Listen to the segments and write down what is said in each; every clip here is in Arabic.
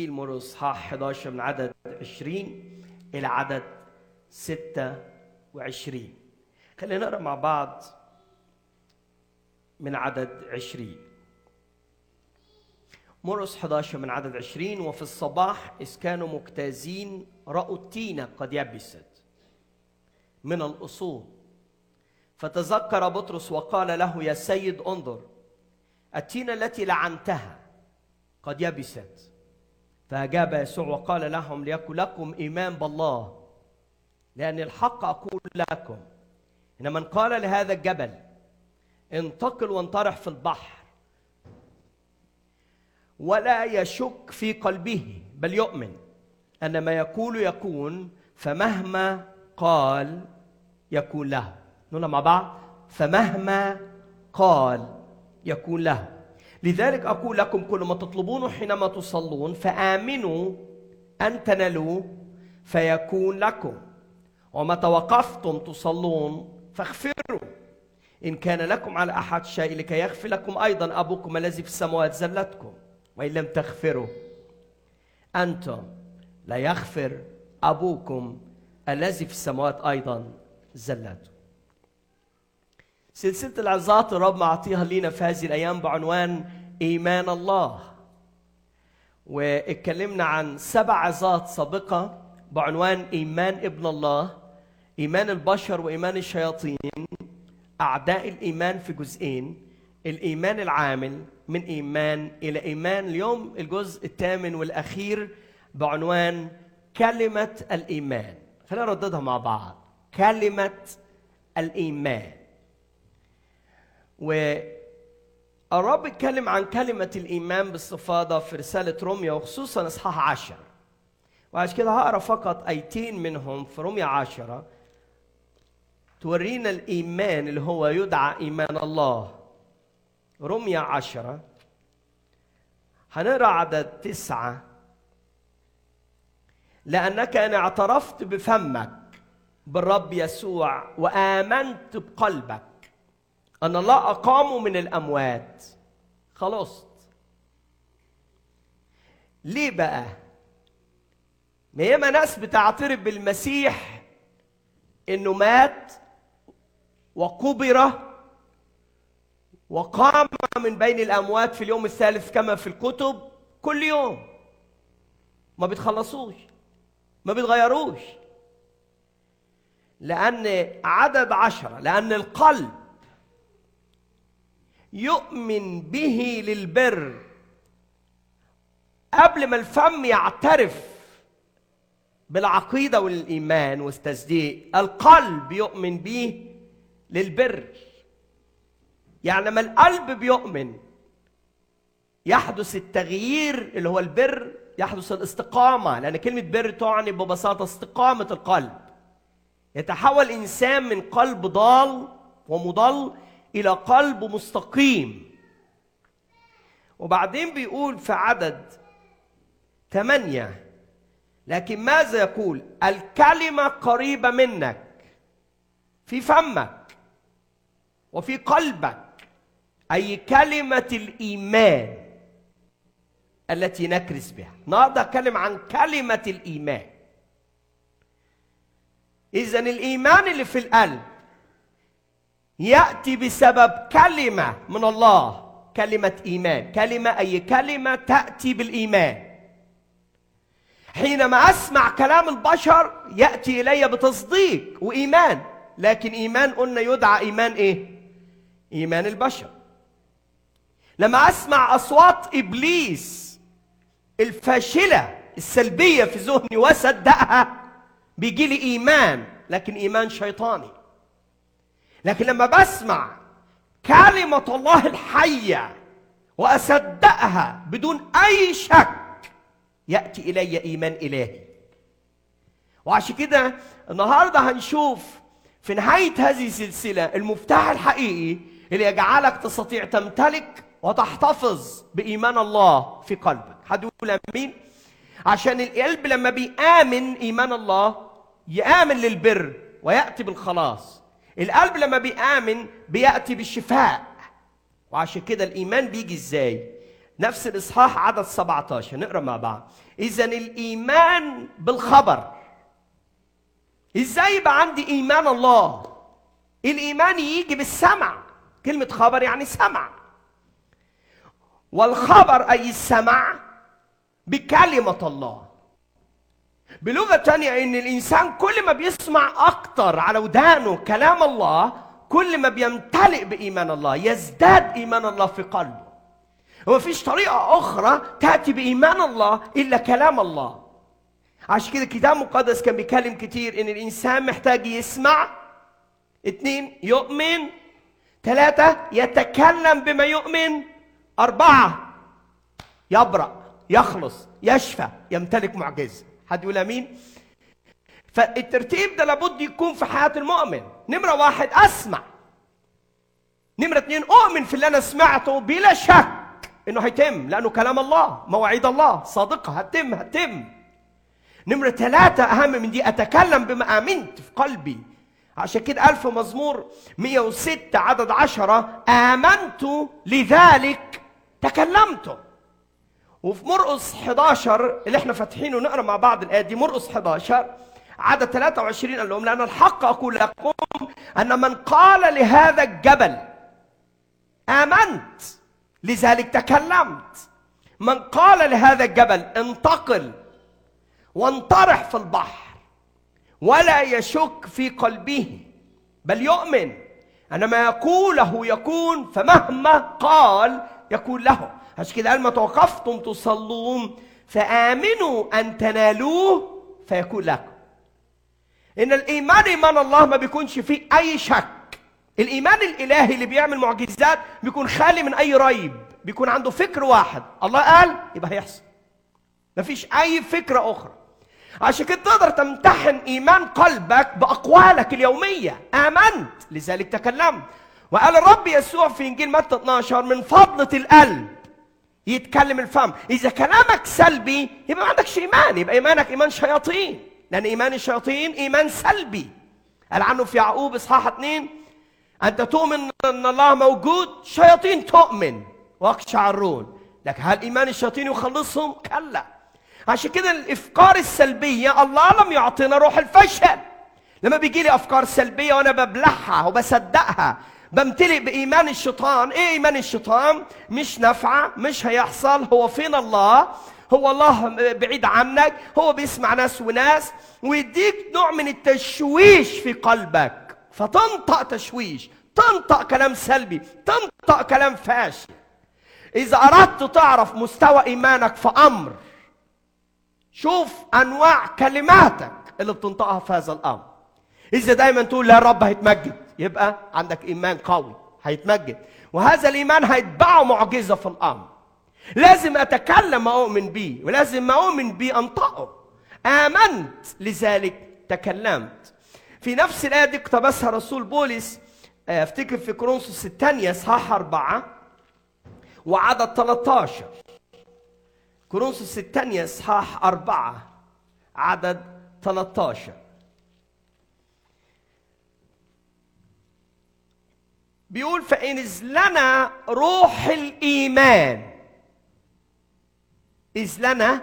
إنجيل مرقس إصحاح 11 من عدد 20 إلى عدد 26 خلينا نقرأ مع بعض من عدد 20 مرقس 11 من عدد 20 وفي الصباح إذ كانوا مجتازين رأوا التينة قد يبست من الأصول. فتذكر بطرس وقال له يا سيد انظر التينة التي لعنتها قد يبست فأجاب يسوع وقال لهم ليكن لكم إيمان بالله. لأن الحق أقول لكم إن من قال لهذا الجبل انتقل وانطرح في البحر ولا يشك في قلبه بل يؤمن. أن ما يقول يكون فمهما قال يكون له. نقول مع بعض فمهما قال يكون له. لذلك أقول لكم كل ما تطلبونه حينما تصلون فآمنوا أن تنالوا فيكون لكم. وما توقفتم تصلون فاغفروا. إن كان لكم على أحد شيء لكي يغفر لكم أيضا أبوكم الذي في السماوات زلتكم. وإن لم تغفروا أنتم لا يغفر أبوكم الذي في السماوات أيضا زلته سلسلة العظات الرب معطيها لينا في هذه الأيام بعنوان إيمان الله. واتكلمنا عن سبع عظات سابقة بعنوان إيمان ابن الله إيمان البشر وإيمان الشياطين أعداء الإيمان في جزئين الإيمان العامل من إيمان إلى إيمان. اليوم الجزء الثامن والأخير بعنوان كلمة الإيمان. خلينا نرددها مع بعض. كلمة الإيمان. والرب اتكلم عن كلمة الإيمان باستفاضة في رسالة روميا وخصوصا إصحاح عشر. وعشان كده هقرأ فقط آيتين منهم في روميا عشرة. تورينا الإيمان اللي هو يدعى إيمان الله. رمية عشرة. هنقرأ عدد تسعة. لأنك إن اعترفت بفمك بالرب يسوع وآمنت بقلبك أن الله أقامه من الأموات. خلصت ليه بقى؟ ما ياما ناس بتعترف بالمسيح إنه مات وقبر وقام من بين الأموات في اليوم الثالث كما في الكتب كل يوم. ما بيتخلصوش ما بيتغيروش لأن عدد عشرة لأن القلب يؤمن به للبر. قبل ما الفم يعترف بالعقيدة والإيمان والتصديق القلب يؤمن به للبر. يعني لما القلب بيؤمن يحدث التغيير اللي هو البر يحدث الاستقامة. لأن كلمة بر تعني ببساطة استقامة القلب. يتحول إنسان من قلب ضال ومضل إلى قلب مستقيم. وبعدين بيقول في عدد ثمانية لكن ماذا يقول؟ الكلمة قريبة منك في فمك وفي قلبك أي كلمة الإيمان التي نكرس بها. النهارده أتكلم عن كلمة الإيمان. إذا الإيمان اللي في القلب يأتي بسبب كلمة من الله كلمة إيمان. كلمة أي كلمة تأتي بالإيمان. حينما أسمع كلام البشر يأتي إلي بتصديق وإيمان لكن إيمان قلنا يدعى إيمان إيه؟ إيمان البشر. لما أسمع أصوات إبليس الفاشلة السلبية في ذهني وأصدقها بيجي لي إيمان لكن إيمان شيطاني. لكن لما بسمع كلمة الله الحية وأصدقها بدون أي شك يأتي إلي إيمان إلهي. وعشان كده النهاردة هنشوف في نهاية هذه السلسلة المفتاح الحقيقي اللي يجعلك تستطيع تمتلك وتحتفظ بإيمان الله في قلبك. حد يقول أمين؟ عشان القلب لما بيآمن إيمان الله يآمن للبر ويأتي بالخلاص. القلب لما بيآمن بيأتي بالشفاء. وعشان كده الإيمان بيجي إزاي؟ نفس الإصحاح عدد 17 نقرأ مع بعض. اذا الإيمان بالخبر. إزاي يبقى عندي إيمان الله؟ الإيمان يجي بالسمع. كلمة خبر يعني سمع. والخبر أي السمع؟ بكلمة الله. بلغة تانية إن الإنسان كل ما بيسمع أكتر على ودانه كلام الله كل ما بيمتلئ بإيمان الله يزداد إيمان الله في قلبه. وما فيش طريقة أخرى تأتي بإيمان الله إلا كلام الله. عشان كده الكتاب المقدس كان بيتكلم كتير إن الإنسان محتاج يسمع اثنين يؤمن ثلاثة يتكلم بما يؤمن أربعة يبرأ يخلص يشفى يمتلك معجزة. حد يقول آمين؟ فالترتيب ده لابد يكون في حياة المؤمن. نمرة واحد أسمع. نمرة اثنين أؤمن في اللي أنا سمعته بلا شك إنه هيتم لأنه كلام الله مواعيد الله صادقة هتتم هتتم. نمرة ثلاثة أهم من دي أتكلم بما آمنت في قلبي. عشان كده ألف مزمور 106 عدد عشرة آمنت لذلك تكلمت. وفي مرقس 11 اللي إحنا فاتحينه نقرأ مع بعض الايه دي مرقس 11 عدد 23 قال لهم لأن الحق أقول لكم أن من قال لهذا الجبل آمنت لذلك تكلمت. من قال لهذا الجبل انتقل وانطرح في البحر ولا يشك في قلبه بل يؤمن. ان ما يقوله يكون فمهما قال يكون له. عشان كده قال ما توقفتم تصلون فآمنوا أن تنالوه فيكون لكم. إن الإيمان إيمان الله ما بيكونش فيه أي شك. الإيمان الإلهي اللي بيعمل معجزات بيكون خالي من أي ريب بيكون عنده فكر واحد. الله قال يبقى هيحصل. مفيش أي فكرة أخرى. عشان كده تقدر تمتحن إيمان قلبك بأقوالك اليومية. آمنت. لذلك تكلمت. وقال الرب يسوع في إنجيل متى 12 من فضلة القلب. يتكلم الفم. إذا كلامك سلبي يبقى ما عندكش إيمان يبقى إيمانك إيمان شياطين. لأن إيمان الشياطين إيمان سلبي. قال عنه في يعقوب إصحاح اثنين أنت تؤمن أن الله موجود؟ شياطين تؤمن. ويقشعرون لكن هل إيمان الشياطين يخلصهم؟ كلا. عشان كده الأفكار السلبية الله لم يعطينا روح الفشل. لما بيجي لي أفكار سلبية وأنا ببلعها وبصدقها بمتلئ بإيمان الشيطان. إيه إيمان الشيطان؟ مش نافعه مش هيحصل. هو فين الله. هو الله بعيد عنك. هو بيسمع ناس وناس ويديك نوع من التشويش في قلبك. فتنطق تشويش تنطق كلام سلبي تنطق كلام فاشل. إذا أردت تعرف مستوى إيمانك في أمر شوف أنواع كلماتك اللي بتنطقها في هذا الأمر. إذا دايما تقول لا الرب هيتمجد. يبقى عندك إيمان قوي هيتمجد. وهذا الإيمان هيتبعه معجزة في الأمر. لازم أتكلم اؤمن به ولازم ما أؤمن به أنطقه. آمنت لذلك تكلمت. في نفس الآية دي اقتبسها رسول بولس افتكر في كورنثوس الثانية إصحاح أربعة وعدد 13 كورنثوس الثانية إصحاح أربعة عدد 13 بيقول فإن لنا روح الإيمان. إذ لنا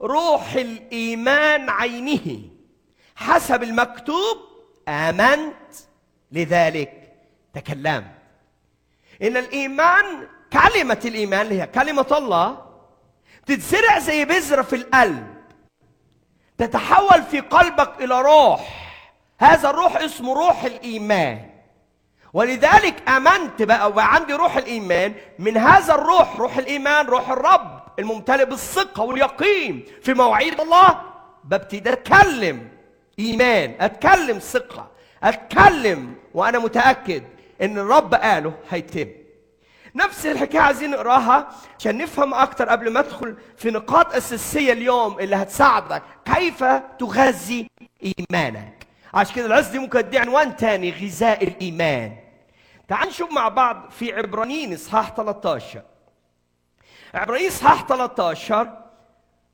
روح الإيمان عينه. حسب المكتوب آمنت لذلك. تكلمت إن الإيمان كلمة الإيمان اللي هي كلمة الله تتزرع زي بذرة في القلب. تتحول في قلبك إلى روح. هذا الروح اسمه روح الإيمان. ولذلك آمنت بقى وبقى عندي روح الإيمان. من هذا الروح روح الإيمان روح الرب الممتلئ بالثقة واليقين في مواعيد الله. ببتدي أتكلم إيمان أتكلم ثقة أتكلم وأنا متأكد إن الرب قاله هيتم. نفس الحكاية عايزين نقراها عشان نفهم أكتر قبل ما أدخل في نقاط أساسية اليوم اللي هتساعدك. كيف تغذي إيمانك؟ عشان كده العز دي ممكن ادي عنوان تاني غذاء الإيمان. تعال نشوف مع بعض في عبرانيين إصحاح 13 عبرانيين إصحاح 13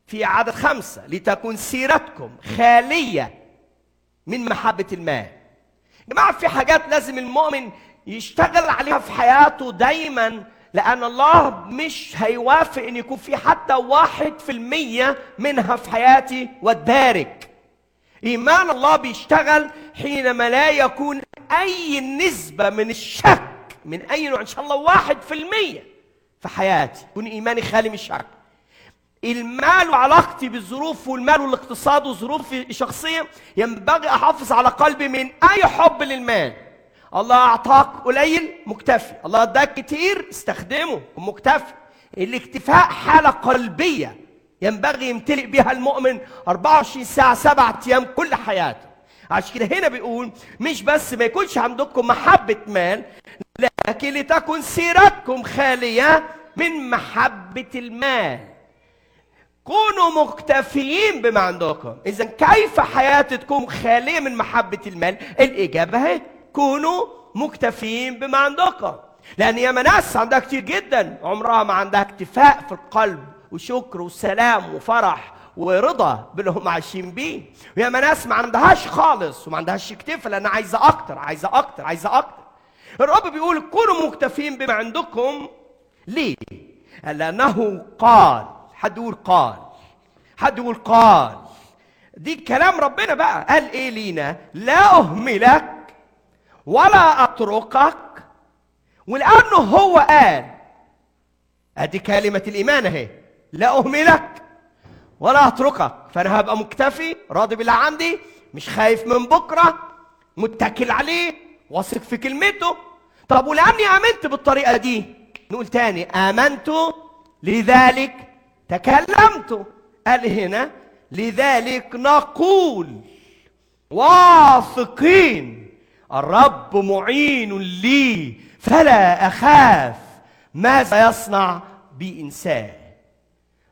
في عدد خمسة لتكن سيرتكم خالية من محبة المال. جماعة في حاجات لازم المؤمن يشتغل عليها في حياته دايما لأن الله مش هيوافق إن يكون في حتى واحد في المية منها في حياتي وتبارك إيمان الله بيشتغل حينما لا يكون أي نسبة من الشك من أي نوع إن شاء الله واحد في المية في حياتي يكون إيماني خالي من الشك المال وعلاقتي بالظروف والمال والاقتصاد وظروفي الشخصية ينبغي أحافظ على قلبي من أي حب للمال. الله أعطاك قليل مكتفي. الله أداك كتير استخدمه مكتفي الاكتفاء حالة قلبية. ينبغي يمتلئ بها المؤمن 24 ساعة سبعة أيام كل حياته. عشان كده هنا بيقول مش بس ما يكونش عندكم محبة مال لكن لتكن سيرتكم خالية من محبة المال. كونوا مكتفيين بما عندكم. إذا كيف حياتكم خالية من محبة المال؟ الإجابة هي كونوا مكتفيين بما عندكم. لأن ياما ناس عندها كتير جدا عمرها ما عندها اكتفاء في القلب. وشكر وسلام وفرح ورضا باللي هم عايشين بيه. وياما ناس ما عندهاش خالص وما عندهاش اكتفاء لأن عايزة أكتر عايزة أكتر عايزة أكتر. الرب بيقول كونوا مكتفين بما عندكم. ليه؟ لأنه قال. حد يقول قال؟ حد يقول قال؟ دي كلام ربنا بقى. قال إيه لينا؟ لا أهملك ولا أتركك. ولأنه هو قال. أدي كلمة الإيمان أهي. لا أهملك ولا أتركك. فانا هبقى مكتفي راضي باللي عندي. مش خايف من بكرة. متكل عليه. واثق في كلمته. طب ولأني آمنت بالطريقة دي؟ نقول تاني. آمنت لذلك تكلمت. قال هنا لذلك نقول واثقين. الرب معين لي. فلا أخاف. ماذا يصنع بي انسان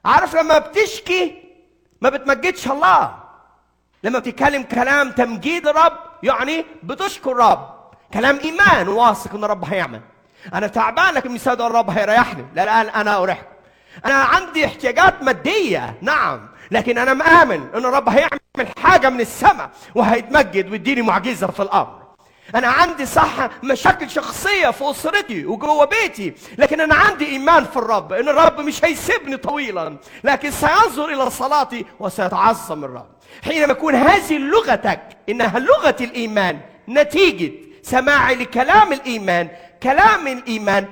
عارف لما بتشكي ما بتمجدش الله. لما بتتكلم كلام تمجيد الرب يعني بتشكر الرب. كلام إيمان واثق إن الرب هيعمل. أنا تعبان لكن مساعد الرب هيريحني. لا الان أنا اريحكم أنا عندي احتياجات مادية نعم. لكن أنا مآمن إن الرب هيعمل حاجة من السماء وهيتمجد ويديني معجزة في الامر أنا عندي صح مشاكل شخصية في أسرتي وجوه بيتي لكن أنا عندي إيمان في الرب إن الرب مش هيسيبني طويلا لكن سينظر إلى صلاتي وسيتعظم الرب. حينما يكون هذه لغتك إنها لغة الإيمان نتيجة سماعي لكلام الإيمان كلام الإيمان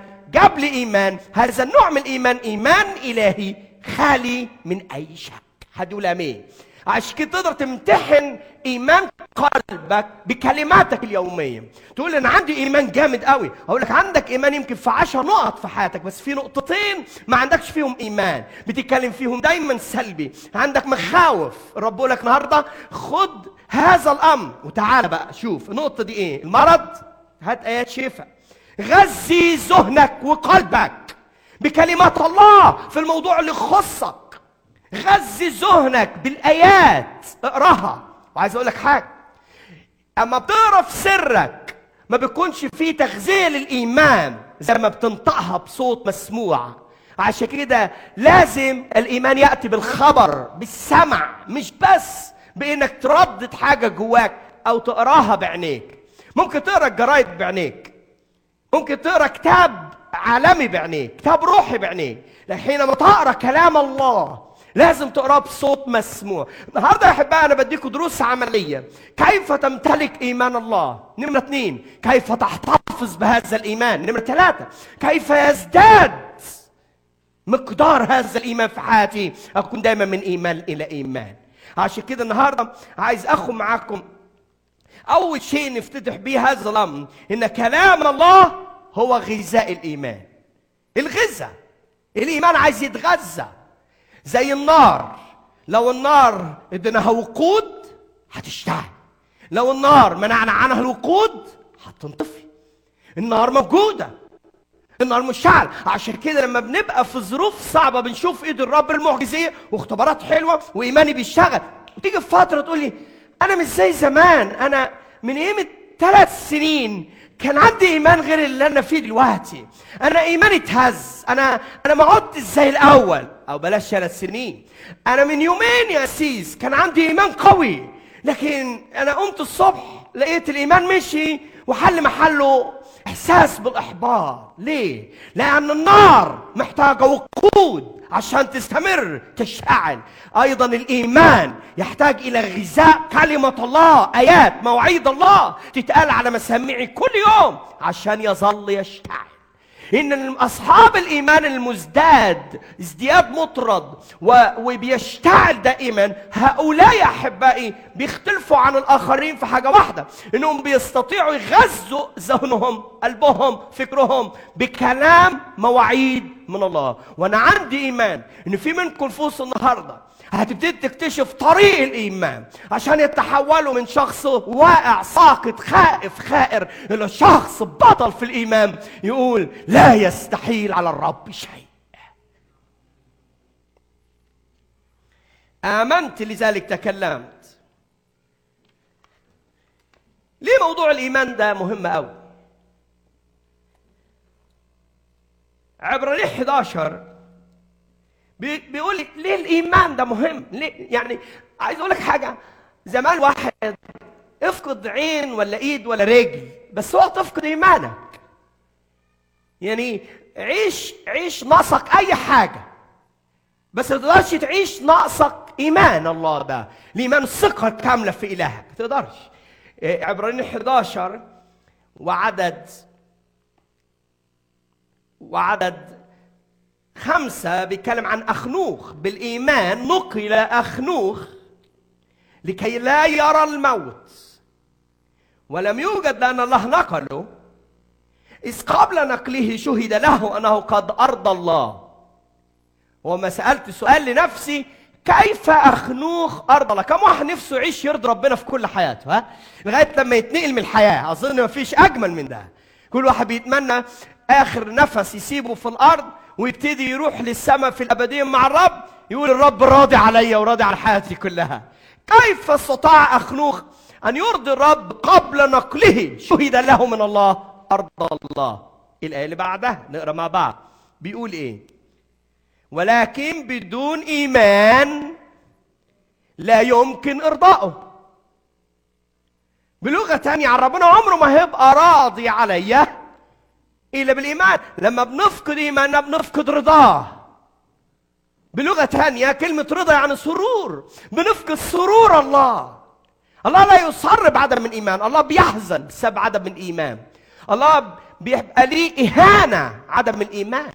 لي إيمان هذا النوع من الإيمان إيمان إلهي خالي من أي شك. حد يقول آمين؟ عشان كده تقدر تمتحن إيمان قلبك بكلماتك اليومية. تقول أنا عندي إيمان جامد قوي أقول لك عندك إيمان يمكن في عشر نقط في حياتك بس في نقطتين ما عندكش فيهم إيمان. بتتكلم فيهم دايما سلبي. عندك مخاوف. الرب بيقول لك النهارده خد هذا الأمر. وتعالى بقى شوف النقطة دي إيه؟ المرض هات آيات شفاء غذي ذهنك وقلبك بكلمات الله في الموضوع اللي يخصك غذي ذهنك بالآيات. اقراها. وعايز أقول لك حاجة. أما بتقرأ في سرك ما بيكونش فيه تغذية للإيمان زي ما بتنطقها بصوت مسموع. عشان كده لازم الإيمان يأتي بالخبر بالسمع مش بس بإنك تردد حاجة جواك أو تقراها بعينيك. ممكن تقرأ الجرايد بعينيك. ممكن تقرأ كتاب عالمي بعينيك كتاب روحي بعينيك. لكن حينما تقرأ كلام الله لازم تقراه بصوت مسموع. النهارده يا احبائي أنا بديكم دروس عملية. كيف تمتلك إيمان الله؟ نمرة اثنين كيف تحتفظ بهذا الإيمان؟ نمرة ثلاثة كيف يزداد مقدار هذا الإيمان في حياتي؟ اكون دايما من إيمان إلى إيمان. عشان كده النهارده عايز اخد معاكم. أول شيء نفتتح بيه هذا الأمر إن كلام الله هو غذاء الإيمان. الغذاء. الإيمان عايز يتغذى. زي النار. لو النار اديناها وقود هتشتعل. لو النار منعنا عنها الوقود هتنطفي. النار موجودة. النار مشتعل عشان كده لما بنبقى في ظروف صعبة بنشوف إيد الرب المعجزيه واختبارات حلوة وإيماني بيشتغل. وتيجي في فترة تقول لي أنا مش زي زمان. أنا من قيمة ثلاث سنين كان عندي إيمان غير اللي أنا فيه دلوقتي. أنا إيماني اتهز. أنا أنا ما عدتش زي الأول. أو بلاش ثلاث سنين. أنا من يومين يا سيس كان عندي إيمان قوي. لكن أنا قمت الصبح لقيت الإيمان مشي وحل محله. إحساس بالإحباط. ليه؟ لأن النار محتاجة وقود. عشان تستمر تشتعل. أيضا الإيمان يحتاج إلى غذاء. كلمة الله آيات مواعيد الله تتقال على مسامعي كل يوم عشان يظل يشتعل. إن أصحاب الإيمان المزداد ازدياد مطرد وبيشتعل دائما هؤلاء يا أحبائي بيختلفوا عن الآخرين في حاجة واحدة إنهم بيستطيعوا يغذوا ذهنهم قلبهم فكرهم بكلام مواعيد من الله. وأنا عندي إيمان ان في منكم نفوس النهارده. هتبتدي تكتشف طريق الإيمان عشان يتحولوا من شخص واقع ساقط خائف خائر إلى شخص بطل في الإيمان. يقول لا يستحيل على الرب شيء. آمنت لذلك تكلمت. ليه موضوع الإيمان ده مهم قوي عبرانيين 11 بي- بيقول لي ليه الإيمان ده مهم؟ ليه؟ يعني عايز أقول لك حاجة. زمان واحد افقد عين ولا إيد ولا رجل بس هو تفقد إيمانك. يعني عيش عيش ناقصك أي حاجة بس ما تقدرش تعيش ناقصك إيمان. الله ده الإيمان الثقه الكامله في إلهك. ما تقدرش. إيه، عبرانيين 11 وعدد وعدد خمسة بيتكلم عن أخنوخ بالإيمان نقل أخنوخ لكي لا يرى الموت. ولم يوجد لأن الله نقله. إذ قبل نقله شهد له أنه قد أرضى الله. وما سألت سؤال لنفسي كيف أخنوخ أرضى الله؟ كم واحد نفسه يعيش يرضي ربنا في كل حياته ها؟ لغاية لما يتنقل من الحياة. أظن ما فيش أجمل من ده. كل واحد بيتمنى آخر نفس يسيبه في الأرض ويبتدي يروح للسماء في الأبدية مع الرب يقول الرب راضي عليا وراضي على حياتي كلها. كيف استطاع أخنوخ أن يرضي الرب قبل نقله؟ شهد له من الله أرضى الله. الآية اللي بعدها نقرأ مع بعض. بيقول إيه؟ ولكن بدون إيمان لا يمكن ارضائه بلغة عن ربنا عمره ما هيبقى راضي عليا إلا بالإيمان. لما بنفقد إيماننا بنفقد رضاه بلغة تانية كلمة رضا يعني سرور. بنفقد سرور الله. الله لا يصر بعدم الايمان الله بيحزن بسبب عدم الايمان الله بيبقى ليه إهانة عدم الايمان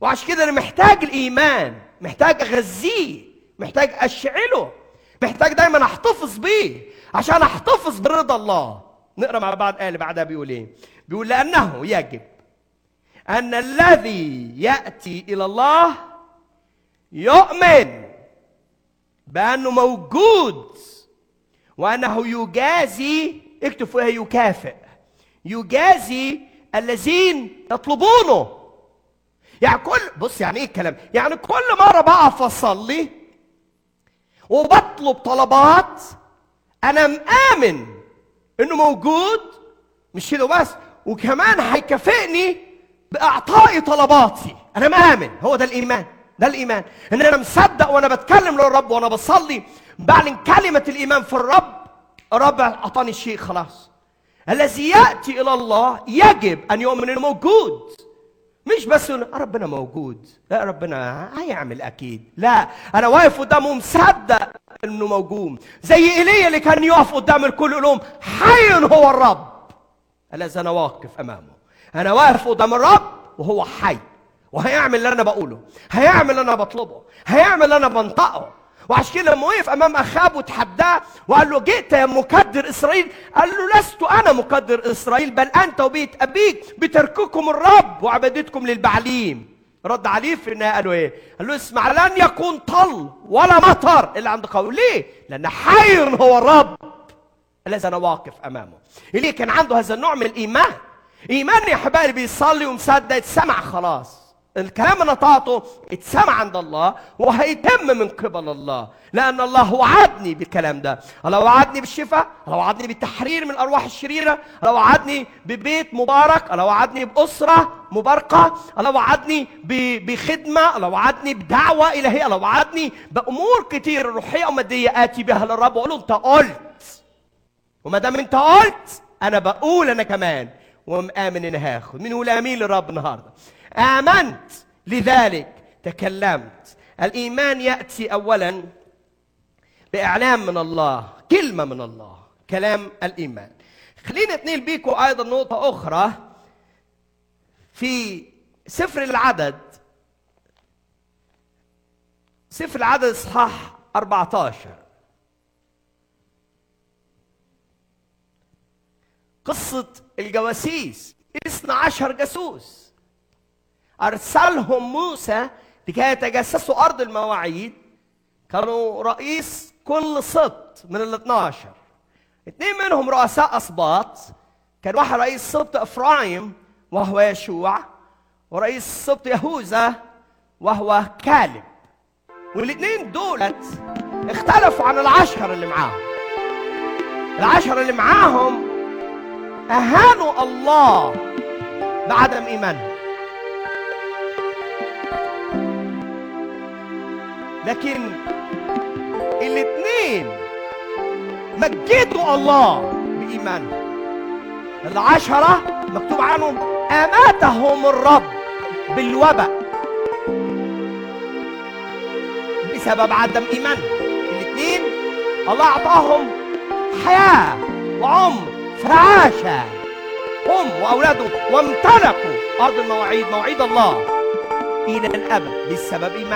وعشان كده أنا محتاج الإيمان. محتاج أغذيه. محتاج أشعله. محتاج دايما أحتفظ بيه. عشان أحتفظ برضا الله. نقرأ مع بعض الايه اللي بعدها بيقول إيه؟ بيقول لأنه يجب أن الذي يأتي إلى الله يؤمن بأنه موجود وأنه يجازي اكتب فيها يكافئ يجازي الذين يطلبونه. يعني كل بص يعني إيه الكلام؟ يعني كل مرة بقف اصلي وبطلب طلبات أنا مآمن إنه موجود مش كده بس وكمان هيكافئني بأعطائي طلباتي. أنا مآمن هو ده الإيمان. ده الإيمان. إن أنا مصدق وأنا بتكلم للرب وأنا بصلي بعلن كلمة الإيمان في الرب الرب أعطاني الشيء خلاص. الذي يأتي إلى الله يجب أن يؤمن إنه موجود. مش بس ربنا موجود. لا ربنا هيعمل أكيد لا أنا واقف قدامه مصدق إنه موجود. زي إيليا اللي كان يقف قدام الكل يقول لهم حي هو الرب. الذي أنا واقف أمامه؟ أنا واقف قدام الرب وهو حي. وهيعمل اللي أنا بقوله. هيعمل اللي أنا بطلبه. هيعمل اللي أنا بنطقه. وعشان كده لما وقف أمام أخاب وتحداه وقال له جئت يا مكدر إسرائيل. قال له لست أنا مكدر إسرائيل بل أنت وبيت أبيك بترككم الرب وعبادتكم للبعليم. رد عليه في النهاية قال له إيه؟ قال له اسمع لن يكون طل ولا مطر إلا عند قوم ليه؟ لأن حي هو الرب. الذي أنا واقف أمامه. اللي كان عنده هذا النوع من الإيمان. إيمان يا حبايبي بيصلي ومصدق اتسمع خلاص. الكلام اللي نطقته اتسمع عند الله وهيتم من قبل الله. لأن الله وعدني بالكلام ده. الله وعدني بالشفاء الله وعدني بالتحرير من الأرواح الشريرة الله وعدني ببيت مبارك الله وعدني بأسرة مباركة الله وعدني بخدمة الله وعدني بدعوة إلهية الله وعدني بأمور كتير روحية ومادية آتي بها للرب. واقول له أنت قلت وما دام انت قلت أنا بقول أنا كمان. ومآمن إن هاخد مين يقول آمين للرب النهاردة؟ آمنت. لذلك تكلمت. الإيمان يأتي أولا بإعلام من الله كلمة من الله كلام الإيمان. خلينا اتنين بيكم أيضا نقطة أخرى في سفر العدد. سفر العدد إصحاح 14 قصة الجواسيس. اثنا عشر جاسوس. أرسلهم موسى لكي يتجسسوا أرض المواعيد. كانوا رئيس كل سبط من ال 12 اثنين منهم رؤساء أسباط. كان واحد رئيس سبط إفرايم وهو يشوع ورئيس سبط يهوذا وهو كالب. والاثنين دولت اختلفوا عن العشرة اللي معاهم. العشرة اللي معاهم أهانوا الله بعدم إيمانهم لكن الاثنين مجدوا الله بإيمانهم العشرة مكتوب عنهم أماتهم الرب بالوباء بسبب عدم إيمانهم الاثنين الله أعطاهم حياة وعمر. فعاشا هم وأولادهم وامتلكوا أرض المواعيد مواعيد الله. إلى الأبد بسبب إيمانهم